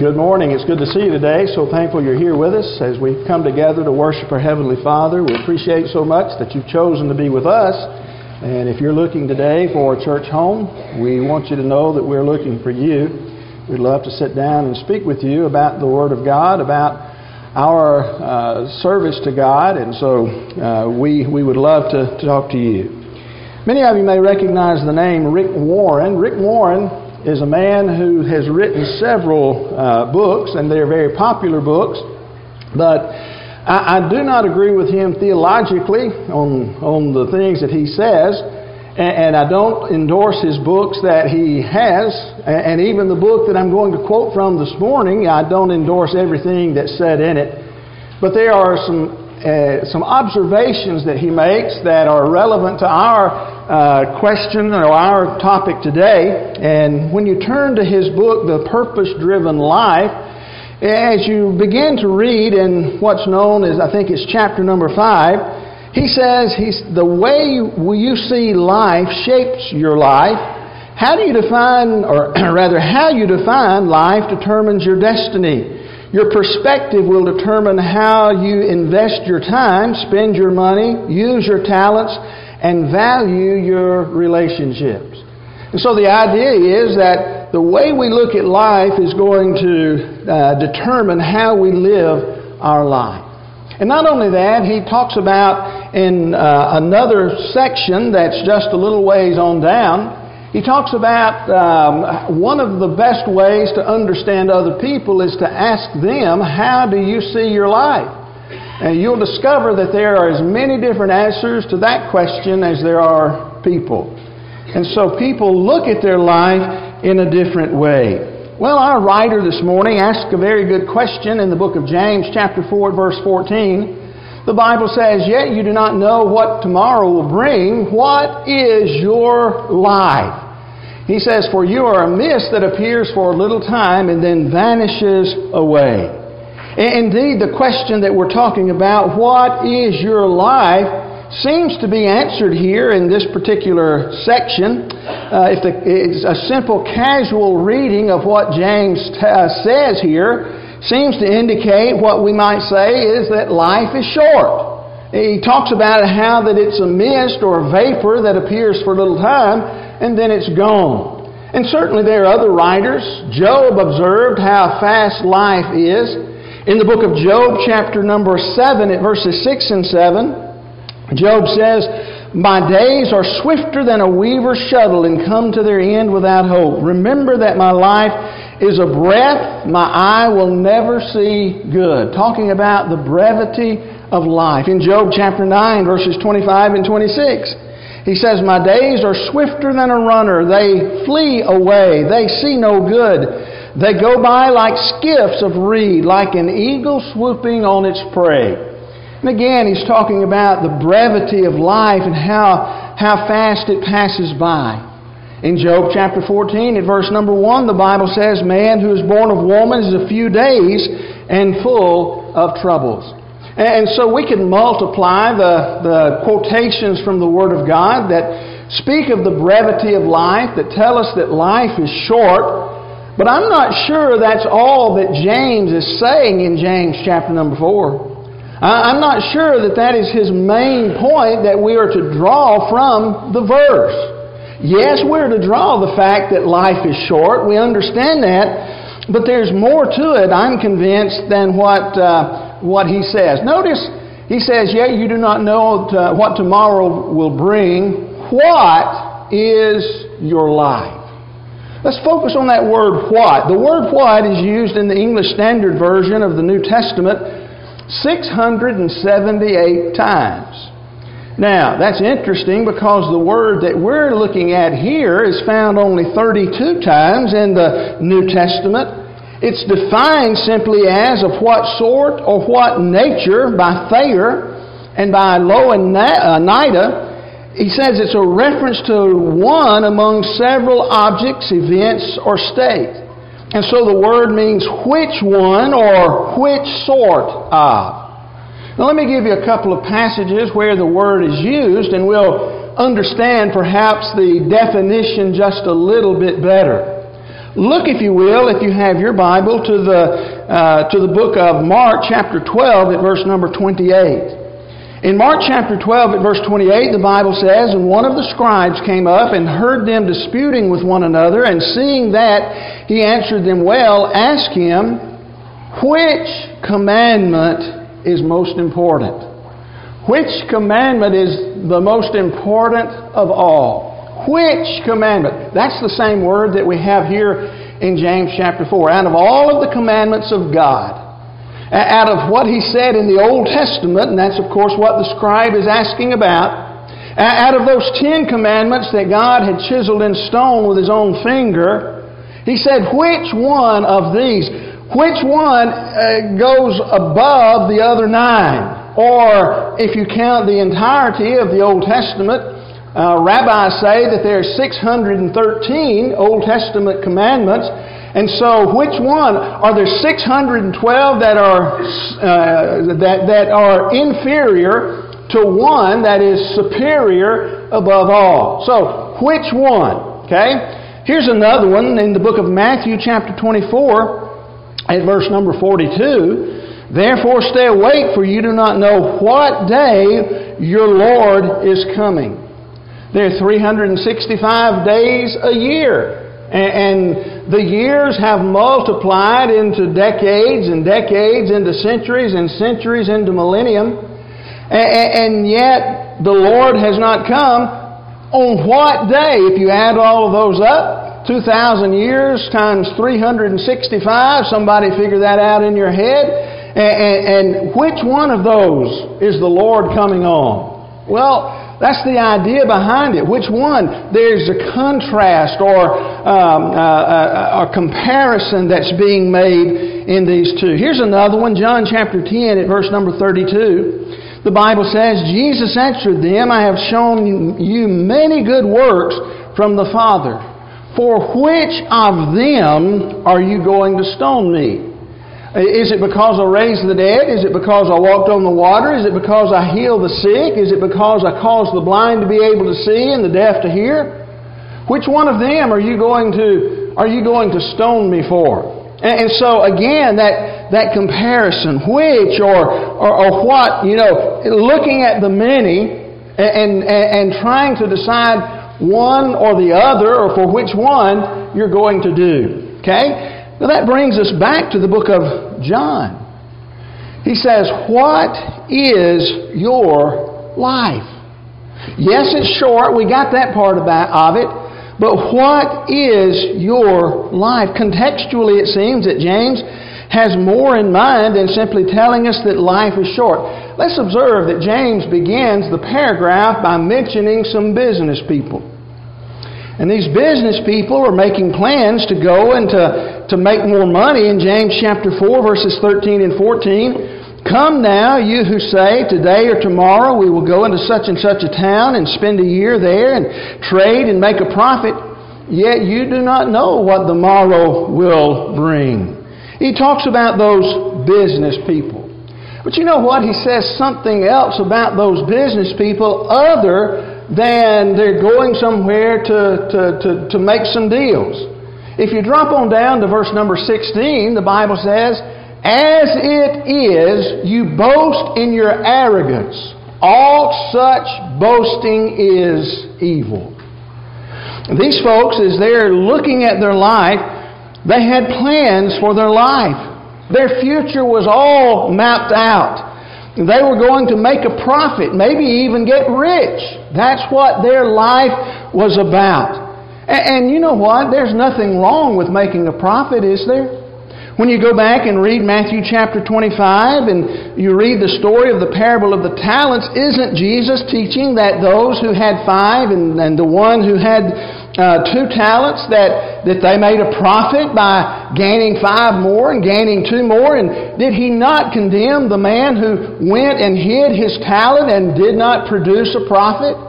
Good morning. It's good to see you today. So thankful you're here with us as we come together to worship our Heavenly Father. We appreciate so much that you've chosen to be with us. And if you're looking today for a church home, we want you to know that we're looking for you. We'd love to sit down and speak with you about the Word of God, about our uh, service to God, and so uh, we, we would love to, to talk to you. Many of you may recognize the name Rick Warren. Rick Warren is a man who has written several uh, books, and they're very popular books. But I, I, do not agree with him theologically on, on the things that he says, and, I don't endorse his books that he has, and even the book that I'm going to quote from this morning, I don't endorse everything that's said in it. But there are some uh, some observations that he makes that are relevant to our uh, question or our topic today. And when you turn to his book, The Purpose Driven Life, as you begin to read in what's known as, I think it's chapter number five, he says he's, the way you see life shapes your life. How do you define, or rather, how you define life determines your destiny. Your perspective will determine how you invest your time, spend your money, use your talents, and value your relationships. And so the idea is that the way we look at life is going to uh, determine how we live our life. And not only that, he talks about in uh, another section that's just a little ways on down, he talks about um, one of the best ways to understand other people is to ask them, How do you see your life? And you'll discover that there are as many different answers to that question as there are people. And so people look at their life in a different way. Well, our writer this morning asked a very good question in the book of James, chapter 4, verse 14. The Bible says, Yet you do not know what tomorrow will bring. What is your life? He says, For you are a mist that appears for a little time and then vanishes away. Indeed, the question that we're talking about, what is your life, seems to be answered here in this particular section. Uh, if the, it's a simple casual reading of what James t- uh, says here, seems to indicate what we might say is that life is short. He talks about how that it's a mist or a vapor that appears for a little time and then it's gone. And certainly there are other writers. Job observed how fast life is. In the book of Job, chapter number 7, at verses 6 and 7, Job says, My days are swifter than a weaver's shuttle and come to their end without hope. Remember that my life is a breath, my eye will never see good. Talking about the brevity of life. In Job chapter 9, verses 25 and 26. He says, My days are swifter than a runner. They flee away. They see no good. They go by like skiffs of reed, like an eagle swooping on its prey. And again, he's talking about the brevity of life and how, how fast it passes by. In Job chapter 14, at verse number 1, the Bible says, Man who is born of woman is a few days and full of troubles. And so we can multiply the, the quotations from the Word of God that speak of the brevity of life, that tell us that life is short. But I'm not sure that's all that James is saying in James chapter number 4. I'm not sure that that is his main point that we are to draw from the verse. Yes, we're to draw the fact that life is short. We understand that. But there's more to it, I'm convinced, than what. Uh, what he says. Notice he says, Yet you do not know uh, what tomorrow will bring. What is your life? Let's focus on that word what. The word what is used in the English Standard Version of the New Testament 678 times. Now, that's interesting because the word that we're looking at here is found only 32 times in the New Testament. It's defined simply as of what sort or what nature by Thayer and by Louw-Nida. Uh, he says it's a reference to one among several objects, events, or states. And so the word means which one or which sort of. Now let me give you a couple of passages where the word is used and we'll understand perhaps the definition just a little bit better. Look, if you will, if you have your Bible, to the, uh, to the book of Mark, chapter 12, at verse number 28. In Mark chapter 12, at verse 28, the Bible says, And one of the scribes came up and heard them disputing with one another, and seeing that, he answered them well, asked him, Which commandment is most important? Which commandment is the most important of all? Which commandment? That's the same word that we have here in James chapter 4. Out of all of the commandments of God, out of what he said in the Old Testament, and that's of course what the scribe is asking about, out of those Ten Commandments that God had chiseled in stone with his own finger, he said, Which one of these, which one uh, goes above the other nine? Or if you count the entirety of the Old Testament, uh, rabbis say that there are 613 Old Testament commandments. And so, which one? Are there 612 that are, uh, that, that are inferior to one that is superior above all? So, which one? Okay? Here's another one in the book of Matthew, chapter 24, at verse number 42. Therefore stay awake, for you do not know what day your Lord is coming. There are 365 days a year. And the years have multiplied into decades and decades into centuries and centuries into millennium. And yet the Lord has not come. On what day, if you add all of those up, 2,000 years times 365, somebody figure that out in your head. And, which one of those is the Lord coming on? Well, that's the idea behind it. Which one? There's a contrast or um, uh, a, a, comparison that's being made in these two. Here's another one, John chapter 10 at verse number 32. The Bible says, Jesus answered them, I have shown you many good works from the Father. For which of them are you going to stone me? Is it because I raised the dead? Is it because I walked on the water? Is it because I healed the sick? Is it because I caused the blind to be able to see and the deaf to hear? Which one of them are you going to are you going to stone me for? And, and so again, that that comparison, which or, or or what, you know, looking at the many and, and, and trying to decide one or the other or for which one you're going to do. Okay? Now that brings us back to the book of John. He says, What is your life? Yes, it's short. We got that part of it. But what is your life? Contextually, it seems that James has more in mind than simply telling us that life is short. Let's observe that James begins the paragraph by mentioning some business people. And these business people are making plans to go and to, to make more money in James chapter 4, verses 13 and 14. Come now, you who say, Today or tomorrow we will go into such and such a town and spend a year there and trade and make a profit, yet you do not know what the morrow will bring. He talks about those business people. But you know what? He says something else about those business people other than they're going somewhere to, to, to, to make some deals. If you drop on down to verse number 16, the Bible says, As it is, you boast in your arrogance. All such boasting is evil. These folks, as they're looking at their life, they had plans for their life. Their future was all mapped out. They were going to make a profit, maybe even get rich. That's what their life was about. And, you know what? There's nothing wrong with making a profit, is there? When you go back and read Matthew chapter 25 and you read the story of the parable of the talents, isn't Jesus teaching that those who had five and, and the one who had uh, two talents that, that they made a profit by gaining five more and gaining two more? And did he not condemn the man who went and hid his talent and did not produce a profit?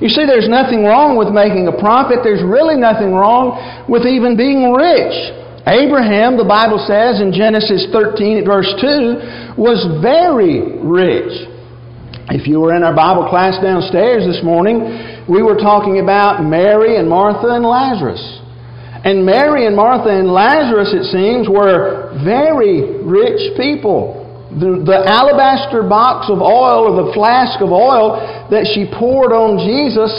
You see, there's nothing wrong with making a profit. There's really nothing wrong with even being rich. Abraham, the Bible says in Genesis 13 verse 2, was very rich. If you were in our Bible class downstairs this morning, we were talking about Mary and Martha and Lazarus. And Mary and Martha and Lazarus, it seems, were very rich people. The, the, alabaster box of oil or the flask of oil that she poured on Jesus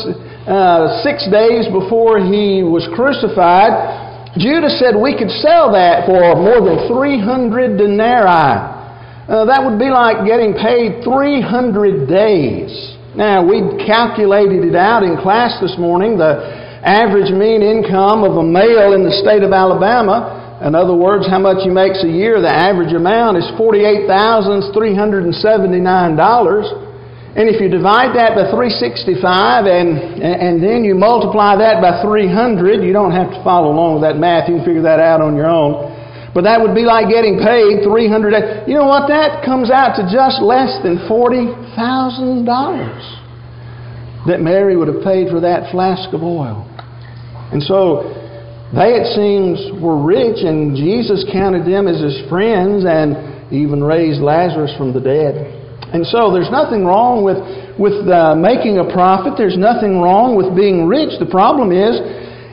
uh, six days before he was crucified, Judas said we could sell that for more than 300 denarii. Uh, that would be like getting paid 300 days. Now, we calculated it out in class this morning. The average mean income of a male in the state of Alabama, in other words, how much he makes a year, the average amount is $48,379. And if you divide that by 365 and, and then you multiply that by 300, you don't have to follow along with that math. You can figure that out on your own. But that would be like getting paid 300. You know what? That comes out to just less than $40,000 that Mary would have paid for that flask of oil. And so they, it seems, were rich, and Jesus counted them as his friends and even raised Lazarus from the dead. And so there's nothing wrong with, with uh, making a profit. There's nothing wrong with being rich. The problem is,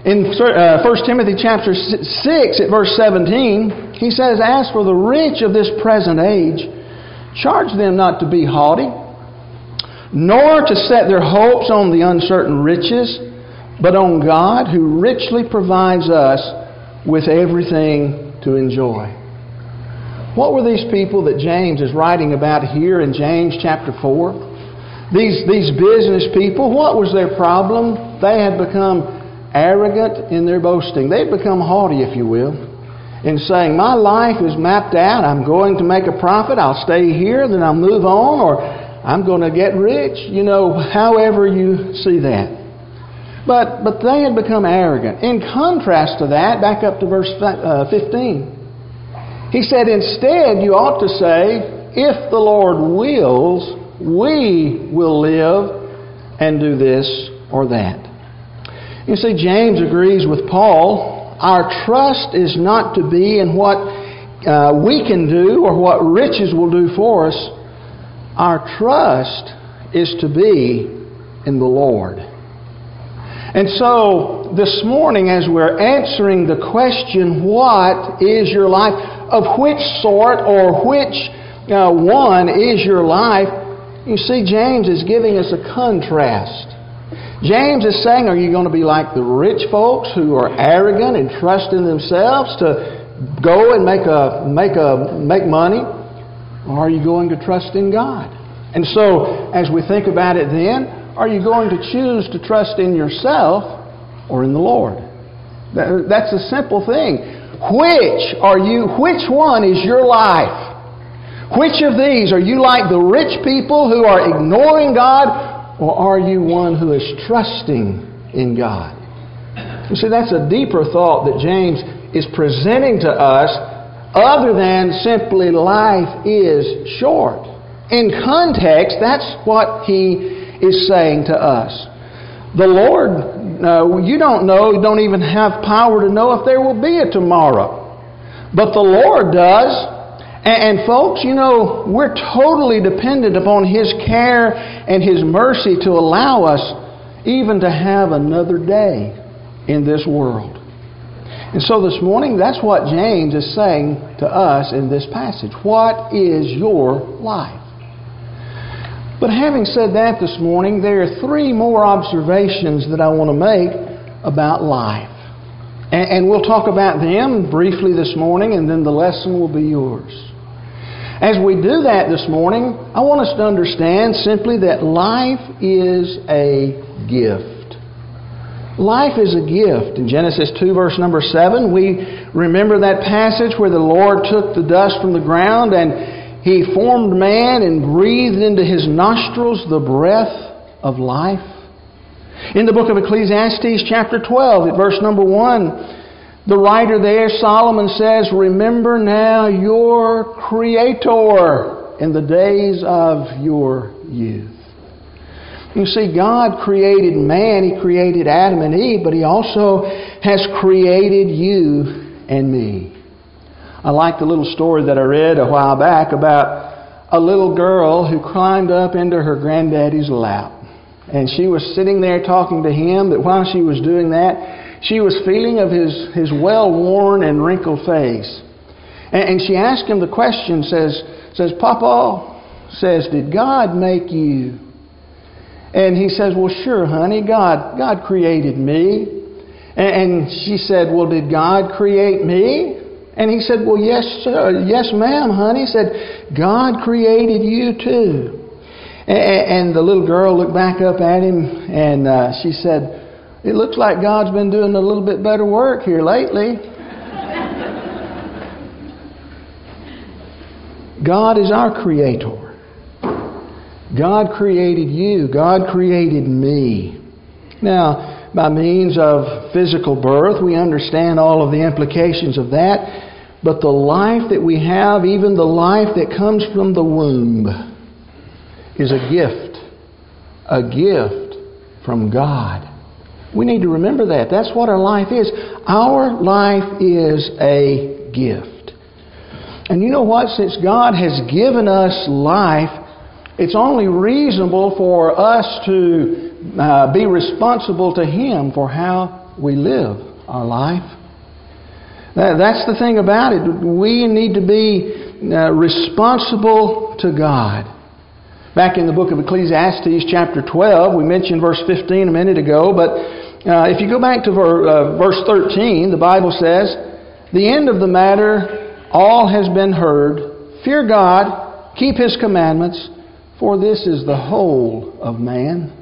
in uh, 1 Timothy chapter 6 at verse 17, he says, As for the rich of this present age, charge them not to be haughty, nor to set their hopes on the uncertain riches but on God who richly provides us with everything to enjoy. What were these people that James is writing about here in James chapter 4? These, these business people, what was their problem? They had become arrogant in their boasting. They had become haughty, if you will, in saying, My life is mapped out. I'm going to make a profit. I'll stay here, then I'll move on, or I'm going to get rich. You know, however you see that. But, but they had become arrogant. In contrast to that, back up to verse uh, 15. He said, Instead, you ought to say, If the Lord wills, we will live and do this or that. You see, James agrees with Paul. Our trust is not to be in what uh, we can do or what riches will do for us. Our trust is to be in the Lord. And so, this morning, as we're answering the question, What is your life? Of which sort or which uh, one is your life? You see, James is giving us a contrast. James is saying, Are you going to be like the rich folks who are arrogant and trust in themselves to go and make, a, make, a, make money? Or are you going to trust in God? And so, as we think about it then, are you going to choose to trust in yourself or in the Lord? That's a simple thing. Which are you, which one is your life? Which of these are you like the rich people who are ignoring God, or are you one who is trusting in God? You see, that's a deeper thought that James is presenting to us other than simply life is short. In context, that's what he is saying to us. The Lord, uh, you don't know, don't even have power to know if there will be a tomorrow. But the Lord does. And, and folks, you know, we're totally dependent upon His care and His mercy to allow us even to have another day in this world. And so this morning, that's what James is saying to us in this passage. What is your life? But having said that this morning, there are three more observations that I want to make about life. And, we'll talk about them briefly this morning, and then the lesson will be yours. As we do that this morning, I want us to understand simply that life is a gift. Life is a gift. In Genesis 2, verse number 7, we remember that passage where the Lord took the dust from the ground and he formed man and breathed into his nostrils the breath of life. In the book of Ecclesiastes, chapter 12, at verse number 1, the writer there, Solomon says, Remember now your Creator in the days of your youth. You see, God created man, He created Adam and Eve, but He also has created you and me. I like the little story that I read a while back about a little girl who climbed up into her granddaddy's lap. And she was sitting there talking to him, but while she was doing that, she was feeling of his, his well worn and wrinkled face. And, and she asked him the question, says, says, Papa, says, Did God make you? And he says, Well, sure, honey, God, God created me. And, and she said, Well, did God create me? And he said, Well, yes, sir. Yes, ma'am, honey. He said, God created you too. And, the little girl looked back up at him and uh, she said, It looks like God's been doing a little bit better work here lately. God is our creator. God created you. God created me. Now, by means of physical birth, we understand all of the implications of that. But the life that we have, even the life that comes from the womb, is a gift. A gift from God. We need to remember that. That's what our life is. Our life is a gift. And you know what? Since God has given us life, it's only reasonable for us to uh, be responsible to Him for how we live our life. That's the thing about it. We need to be uh, responsible to God. Back in the book of Ecclesiastes, chapter 12, we mentioned verse 15 a minute ago, but uh, if you go back to ver, uh, verse 13, the Bible says, The end of the matter, all has been heard. Fear God, keep His commandments, for this is the whole of man.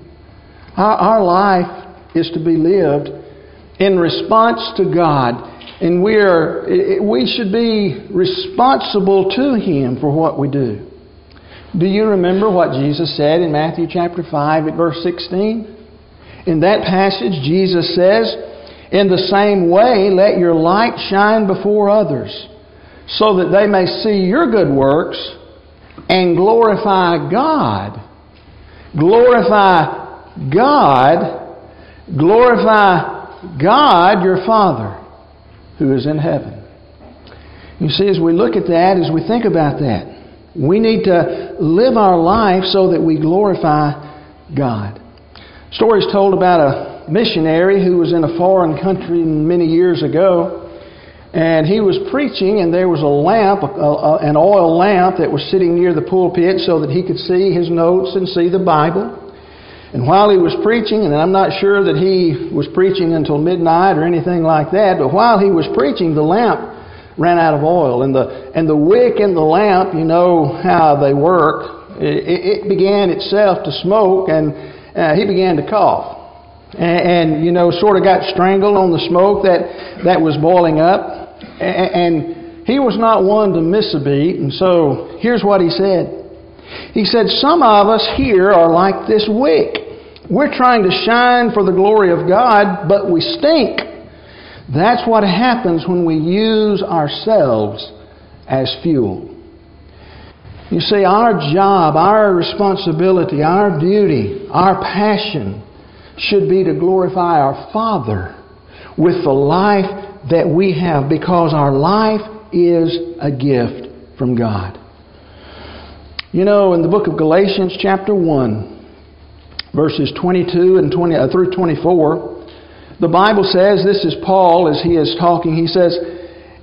Our, our life is to be lived in response to God. And we, are, we should be responsible to Him for what we do. Do you remember what Jesus said in Matthew chapter 5 at verse 16? In that passage, Jesus says, In the same way, let your light shine before others, so that they may see your good works and glorify God. Glorify God. Glorify God, your Father, who is in heaven. You see, as we look at that, as we think about that, we need to live our life so that we glorify God. Stories told about a missionary who was in a foreign country many years ago, and he was preaching, and there was a lamp, a, a, an oil lamp that was sitting near the pulpit so that he could see his notes and see the Bible. And while he was preaching, and I'm not sure that he was preaching until midnight or anything like that, but while he was preaching, the lamp ran out of oil. And the, and the wick in the lamp, you know how they work, it, it began itself to smoke, and uh, he began to cough. And, and, you know, sort of got strangled on the smoke that, that was boiling up. And, and he was not one to miss a beat. And so here's what he said. He said, Some of us here are like this wick. We're trying to shine for the glory of God, but we stink. That's what happens when we use ourselves as fuel. You see, our job, our responsibility, our duty, our passion should be to glorify our Father with the life that we have because our life is a gift from God. You know, in the book of Galatians, chapter 1, verses 22 and 20, uh, through 24, the Bible says, this is Paul as he is talking, he says,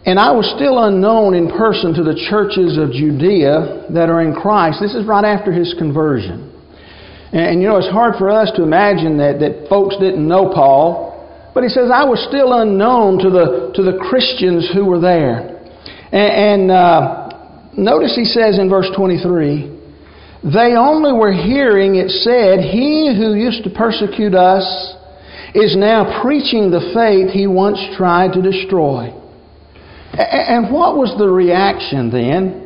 And I was still unknown in person to the churches of Judea that are in Christ. This is right after his conversion. And, and you know, it's hard for us to imagine that, that folks didn't know Paul. But he says, I was still unknown to the, to the Christians who were there. And, and uh, notice he says in verse 23, they only were hearing it said, He who used to persecute us is now preaching the faith he once tried to destroy. And what was the reaction then?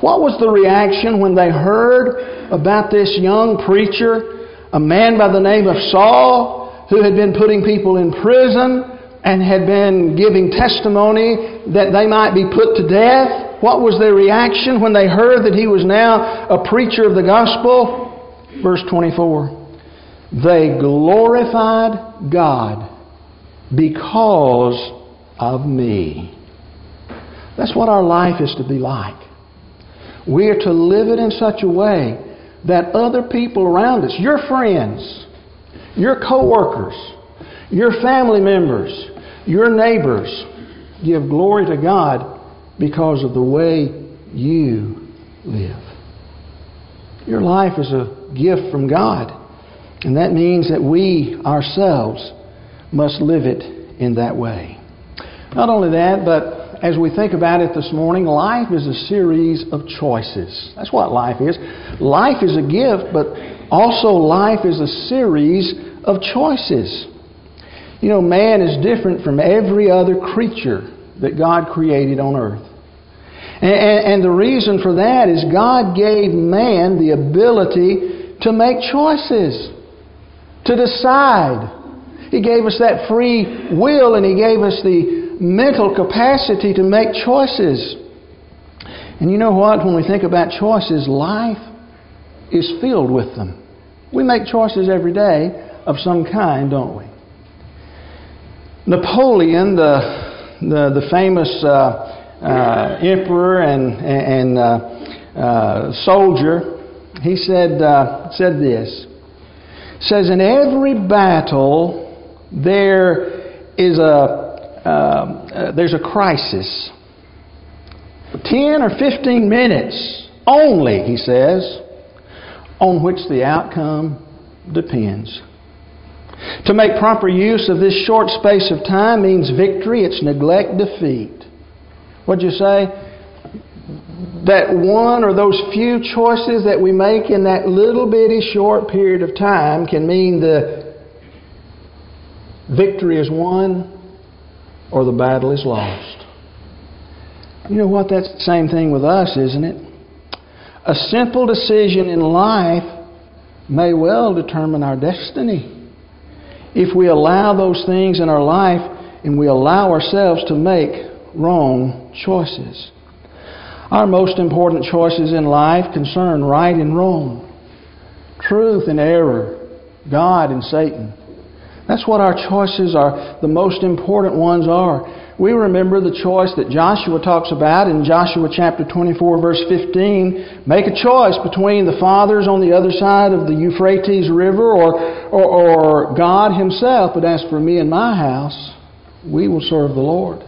What was the reaction when they heard about this young preacher, a man by the name of Saul, who had been putting people in prison and had been giving testimony that they might be put to death? What was their reaction when they heard that he was now a preacher of the gospel? Verse 24. They glorified God because of me. That's what our life is to be like. We are to live it in such a way that other people around us, your friends, your coworkers, Your family members, your neighbors give glory to God because of the way you live. Your life is a gift from God, and that means that we ourselves must live it in that way. Not only that, but as we think about it this morning, life is a series of choices. That's what life is. Life is a gift, but also life is a series of choices. You know, man is different from every other creature that God created on earth. And, and, and, the reason for that is God gave man the ability to make choices, to decide. He gave us that free will and He gave us the mental capacity to make choices. And you know what? When we think about choices, life is filled with them. We make choices every day of some kind, don't we? Napoleon, the, the, the famous uh, uh, emperor and, and uh, uh, soldier, he said, said this. says, In every battle, there is a, there's a crisis. 10 or 15 minutes only, he says, on which the outcome depends. To make proper use of this short space of time means victory, it's neglect, defeat. What'd you say? That one or those few choices that we make in that little bitty short period of time can mean the victory is won or the battle is lost. You know what? That's the same thing with us, isn't it? A simple decision in life may well determine our destiny if we allow those things in our life and we allow ourselves to make wrong choices. Our most important choices in life concern right and wrong, truth and error, God and Satan. That's what our choices are, the most important ones are we remember the choice that Joshua talks about in Joshua chapter 24, verse 15. Make a choice between the fathers on the other side of the Euphrates River or, or, or God Himself. But as for me and my house, we will serve the Lord.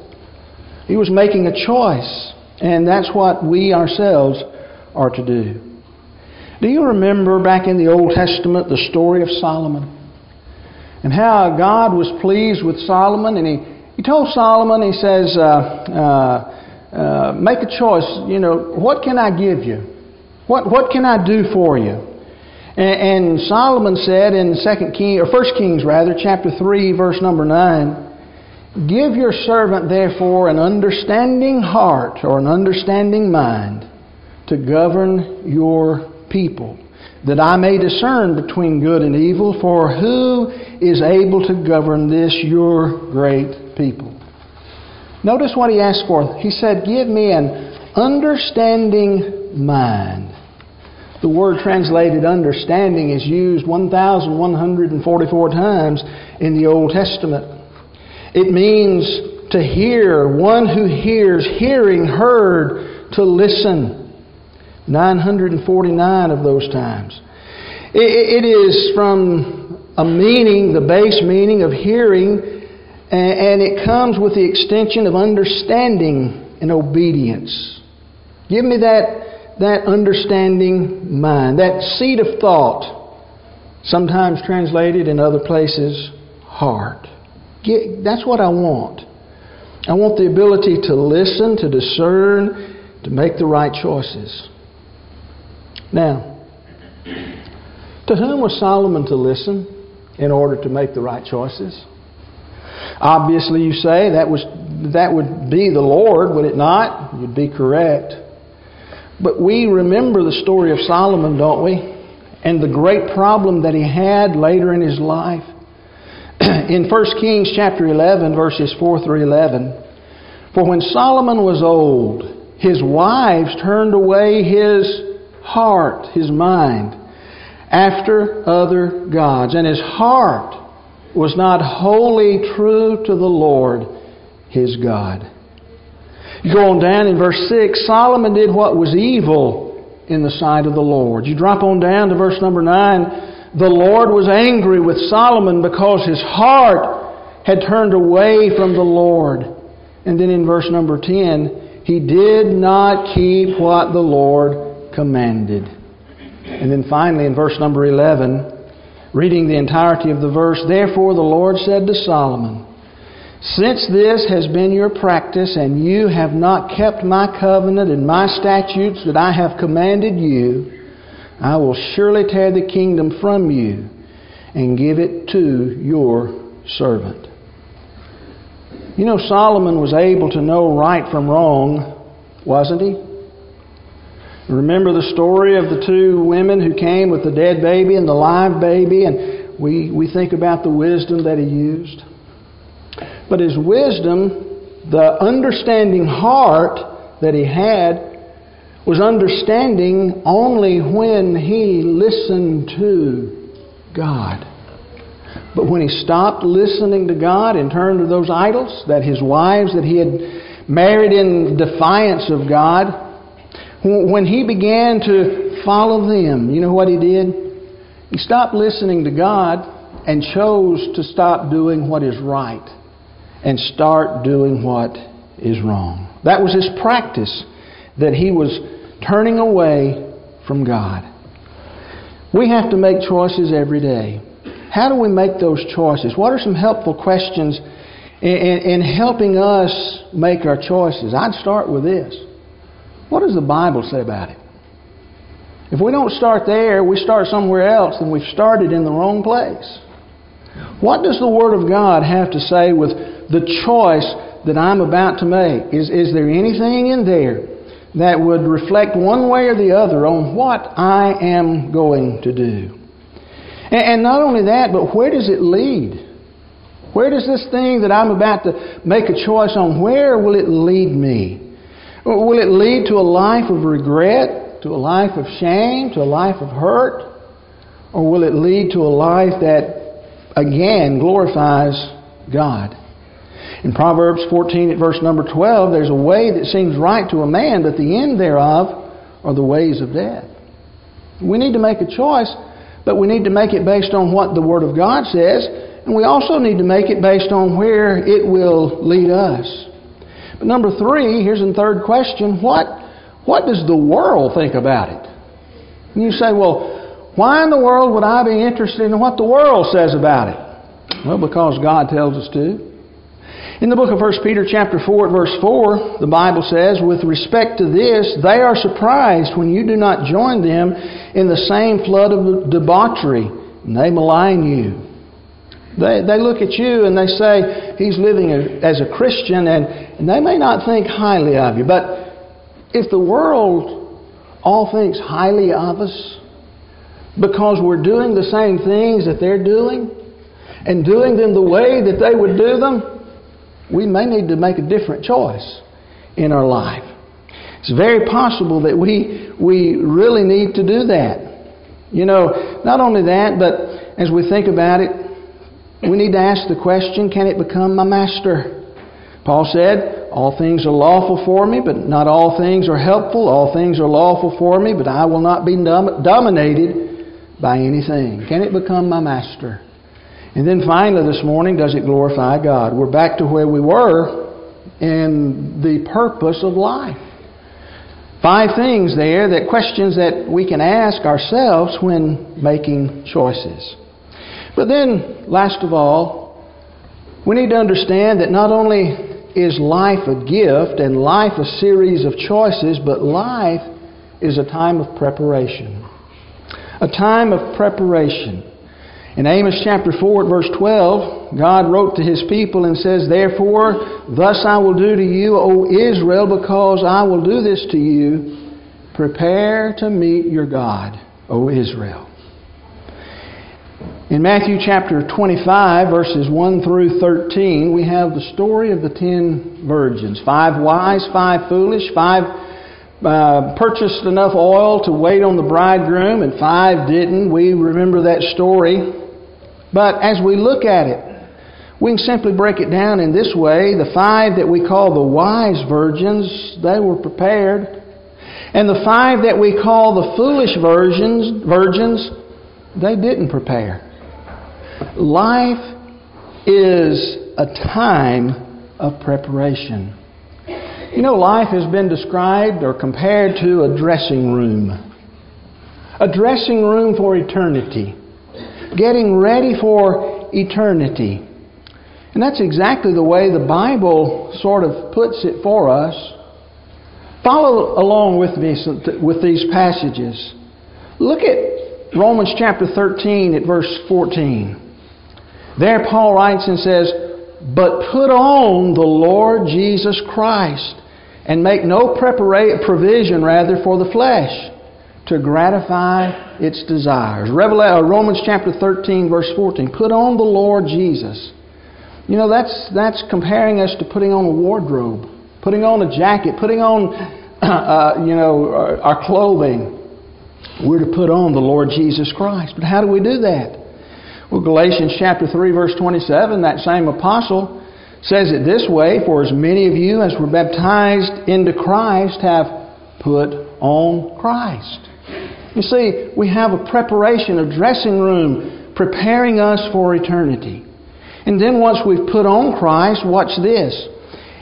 He was making a choice, and that's what we ourselves are to do. Do you remember back in the Old Testament the story of Solomon? And how God was pleased with Solomon and He he told Solomon, he says, uh, uh, uh, make a choice. You know, what can I give you? What, what can I do for you? And, and Solomon said in Second King, or First Kings rather, chapter 3, verse number 9, Give your servant therefore an understanding heart or an understanding mind to govern your people, that I may discern between good and evil, for who is able to govern this your great people. Notice what he asked for. He said, Give me an understanding mind. The word translated understanding is used 1,144 times in the Old Testament. It means to hear, one who hears, hearing, heard, to listen. 949 of those times. It is from a meaning, the base meaning of hearing, and it comes with the extension of understanding and obedience. Give me that, that understanding mind, that seed of thought, sometimes translated in other places, heart. Get, that's what I want. I want the ability to listen, to discern, to make the right choices. Now, to whom was Solomon to listen in order to make the right choices? Obviously, you say that was that would be the Lord, would it not? You'd be correct. But we remember the story of Solomon, don't we? And the great problem that he had later in his life. in 1 Kings chapter 11, verses 4 through 11, for when Solomon was old, his wives turned away his heart, his mind, after other gods, and his heart was not wholly true to the Lord his God. You go on down in verse 6, Solomon did what was evil in the sight of the Lord. You drop on down to verse number 9, the Lord was angry with Solomon because his heart had turned away from the Lord. And then in verse number 10, he did not keep what the Lord commanded. And then finally in verse number 11, reading the entirety of the verse, Therefore the Lord said to Solomon, Since this has been your practice, and you have not kept my covenant and my statutes that I have commanded you, I will surely tear the kingdom from you and give it to your servant. You know, Solomon was able to know right from wrong, wasn't he? Remember the story of the two women who came with the dead baby and the live baby, and we, we think about the wisdom that he used. But his wisdom, the understanding heart that he had, was understanding only when he listened to God. But when he stopped listening to God and turned to those idols, that his wives that he had married in defiance of God, when he began to follow them, you know what he did? He stopped listening to God and chose to stop doing what is right and start doing what is wrong. That was his practice that he was turning away from God. We have to make choices every day. How do we make those choices? What are some helpful questions in, in, in helping us make our choices? I'd start with this. What does the Bible say about it? If we don't start there, we start somewhere else, then we've started in the wrong place. What does the Word of God have to say with the choice that I'm about to make? Is, is there anything in there that would reflect one way or the other on what I am going to do? And, and not only that, but where does it lead? Where does this thing that I'm about to make a choice on, where will it lead me? Will it lead to a life of regret, to a life of shame, to a life of hurt? Or will it lead to a life that, again, glorifies God? In Proverbs 14 at verse number 12, there's a way that seems right to a man, but the end thereof are the ways of death. We need to make a choice, but we need to make it based on what the Word of God says, and we also need to make it based on where it will lead us. But number three, here's the third question what, what does the world think about it? And you say, well, why in the world would I be interested in what the world says about it? Well, because God tells us to. In the book of 1 Peter chapter 4 verse 4, the Bible says, With respect to this, they are surprised when you do not join them in the same flood of debauchery, and they malign you. They, they look at you and they say, He's living as a Christian, and, and they may not think highly of you. But if the world all thinks highly of us because we're doing the same things that they're doing and doing them the way that they would do them, we may need to make a different choice in our life. It's very possible that we, we really need to do that. You know, not only that, but as we think about it, we need to ask the question can it become my master? Paul said, All things are lawful for me, but not all things are helpful. All things are lawful for me, but I will not be dom- dominated by anything. Can it become my master? And then finally this morning, does it glorify God? We're back to where we were in the purpose of life. Five things there that questions that we can ask ourselves when making choices. But then, last of all, we need to understand that not only is life a gift and life a series of choices, but life is a time of preparation. A time of preparation. In Amos chapter 4 verse 12, God wrote to his people and says, Therefore, thus I will do to you, O Israel, because I will do this to you. Prepare to meet your God, O Israel. In Matthew chapter 25, verses 1 through 13, we have the story of the ten virgins. Five wise, five foolish, five uh, purchased enough oil to wait on the bridegroom, and five didn't. We remember that story. But as we look at it, we can simply break it down in this way. The five that we call the wise virgins, they were prepared. And the five that we call the foolish virgins, virgins, they didn't prepare. Life is a time of preparation. You know, life has been described or compared to a dressing room. A dressing room for eternity. Getting ready for eternity. And that's exactly the way the Bible sort of puts it for us. Follow along with me with these passages. Look at Romans chapter 13 at verse 14. There, Paul writes and says, But put on the Lord Jesus Christ, and make no provision, rather, for the flesh to gratify its desires. Uh, Romans chapter 13, verse 14. Put on the Lord Jesus. You know, that's, that's comparing us to putting on a wardrobe, putting on a jacket, putting on, uh, you know, our, our clothing. We're to put on the Lord Jesus Christ. But how do we do that? Well, Galatians chapter 3 verse 27, that same apostle says it this way, For as many of you as were baptized into Christ have put on Christ. You see, we have a preparation, a dressing room preparing us for eternity. And then once we've put on Christ, watch this.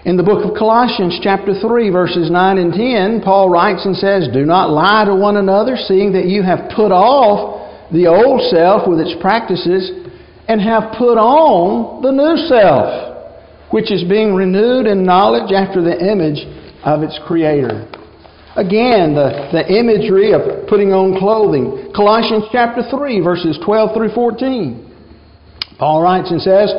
In the book of Colossians, chapter 3, verses 9 and 10, Paul writes and says, Do not lie to one another, seeing that you have put off the old self with its practices and have put on the new self, which is being renewed in knowledge after the image of its Creator. Again, the, the imagery of putting on clothing. Colossians chapter 3, verses 12 through 14. Paul writes and says,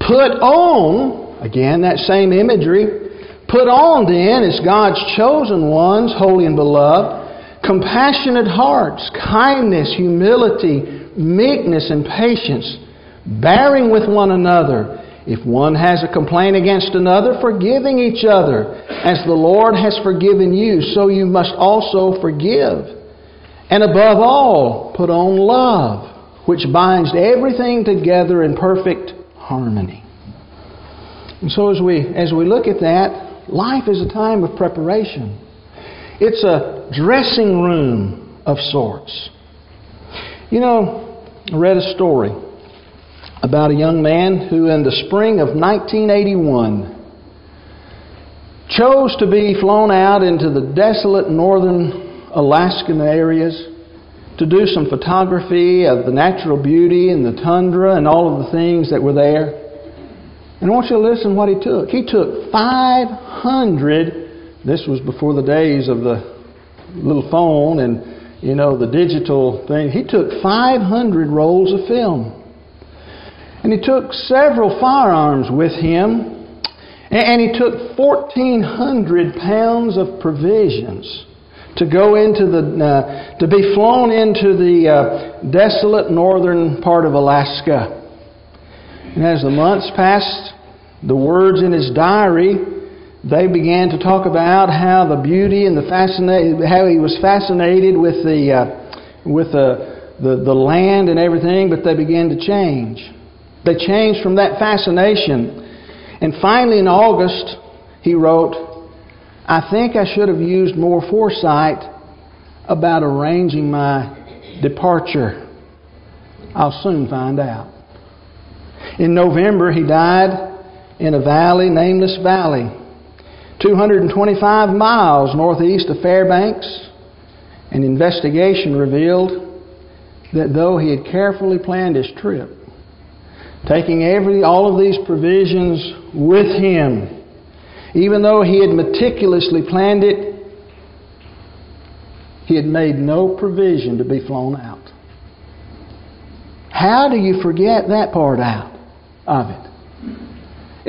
Put on, again, that same imagery, put on then as God's chosen ones, holy and beloved compassionate hearts, kindness, humility, meekness, and patience, bearing with one another. If one has a complaint against another, forgiving each other. As the Lord has forgiven you, so you must also forgive. And above all, put on love, which binds everything together in perfect harmony. And so as we as we look at that, life is a time of preparation. It's a dressing room of sorts. You know, I read a story about a young man who, in the spring of 1981, chose to be flown out into the desolate northern Alaskan areas to do some photography of the natural beauty and the tundra and all of the things that were there. And I want you to listen to what he took. He took 500 this was before the days of the little phone and, you know, the digital thing. He took 500 rolls of film. And he took several firearms with him. And he took 1,400 pounds of provisions to go into the, uh, to be flown into the uh, desolate northern part of Alaska. And as the months passed, the words in his diary they began to talk about how the beauty and the fascinate, how he was fascinated with the uh, with the, the the land and everything, but they began to change. They changed from that fascination, and finally in August he wrote, "I think I should have used more foresight about arranging my departure. I'll soon find out." In November he died in a valley, nameless valley 225 miles northeast of Fairbanks, an investigation revealed that though he had carefully planned his trip, taking every all of these provisions with him, even though he had meticulously planned it, he had made no provision to be flown out. How do you forget that part out of it?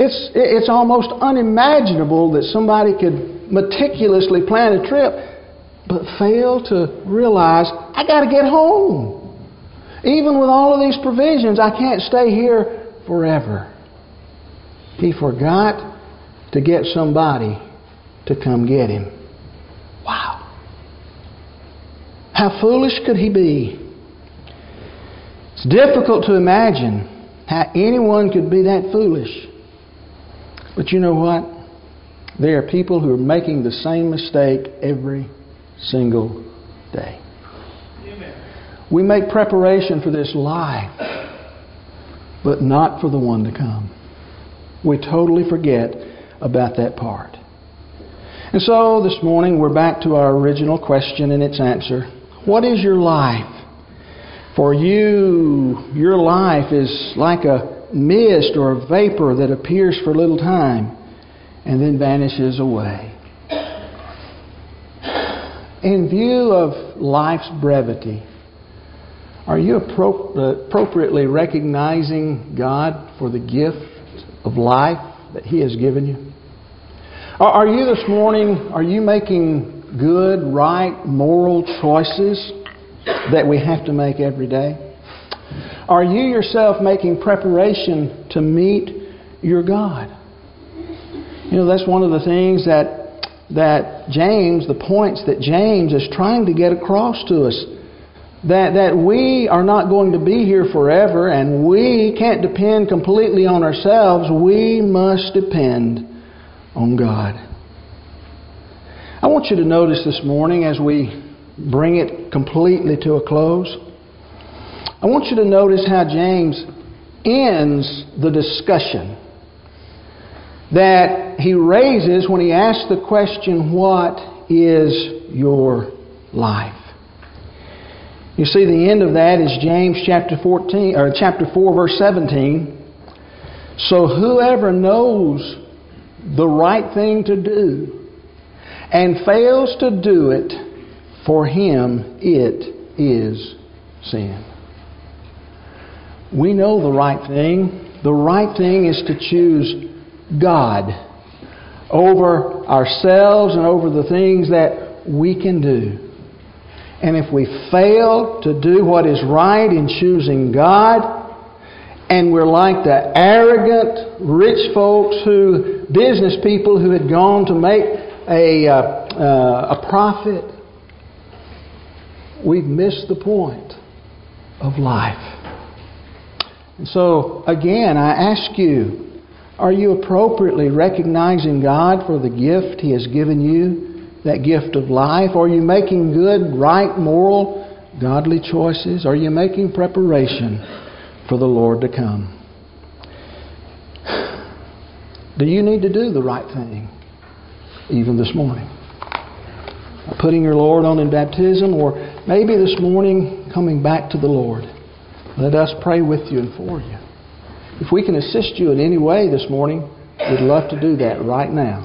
It's, it's almost unimaginable that somebody could meticulously plan a trip but fail to realize, I got to get home. Even with all of these provisions, I can't stay here forever. He forgot to get somebody to come get him. Wow. How foolish could he be? It's difficult to imagine how anyone could be that foolish. But you know what? There are people who are making the same mistake every single day. Amen. We make preparation for this life. but not for the one to come. We totally forget about that part. And so this morning we're back to our original question and its answer. What is your life? For you, your life is like a mist or a vapor that appears for a little time and then vanishes away. In view of life's brevity, are you uh, appropriately recognizing God for the gift of life that He has given you? Are you this morning, are you making good, right, moral choices that we have to make every day? Are you yourself making preparation to meet your God? You know, that's one of the things that that James, the points that James is trying to get across to us. That, that we are not going to be here forever and we can't depend completely on ourselves. We must depend on God. I want you to notice this morning as we bring it completely to a close, I want you to notice how James ends the discussion that he raises when he asks the question, What is your life? You see, the end of that is James chapter 14 or chapter 4, verse 17. So whoever knows the right thing to do and fails to do it, for him it is sin. We know the right thing. The right thing is to choose God over ourselves and over the things that we can do. And if we fail to do what is right in choosing God, and we're like the arrogant rich folks who, business people who had gone to make a, uh, uh, a profit, we've missed the point of life. So, again, I ask you, are you appropriately recognizing God for the gift He has given you, that gift of life? Are you making good, right, moral, godly choices? Are you making preparation for the Lord to come? Do you need to do the right thing even this morning? Putting your Lord on in baptism, or maybe this morning coming back to the Lord. Let us pray with you and for you. If we can assist you in any way this morning, we'd love to do that right now.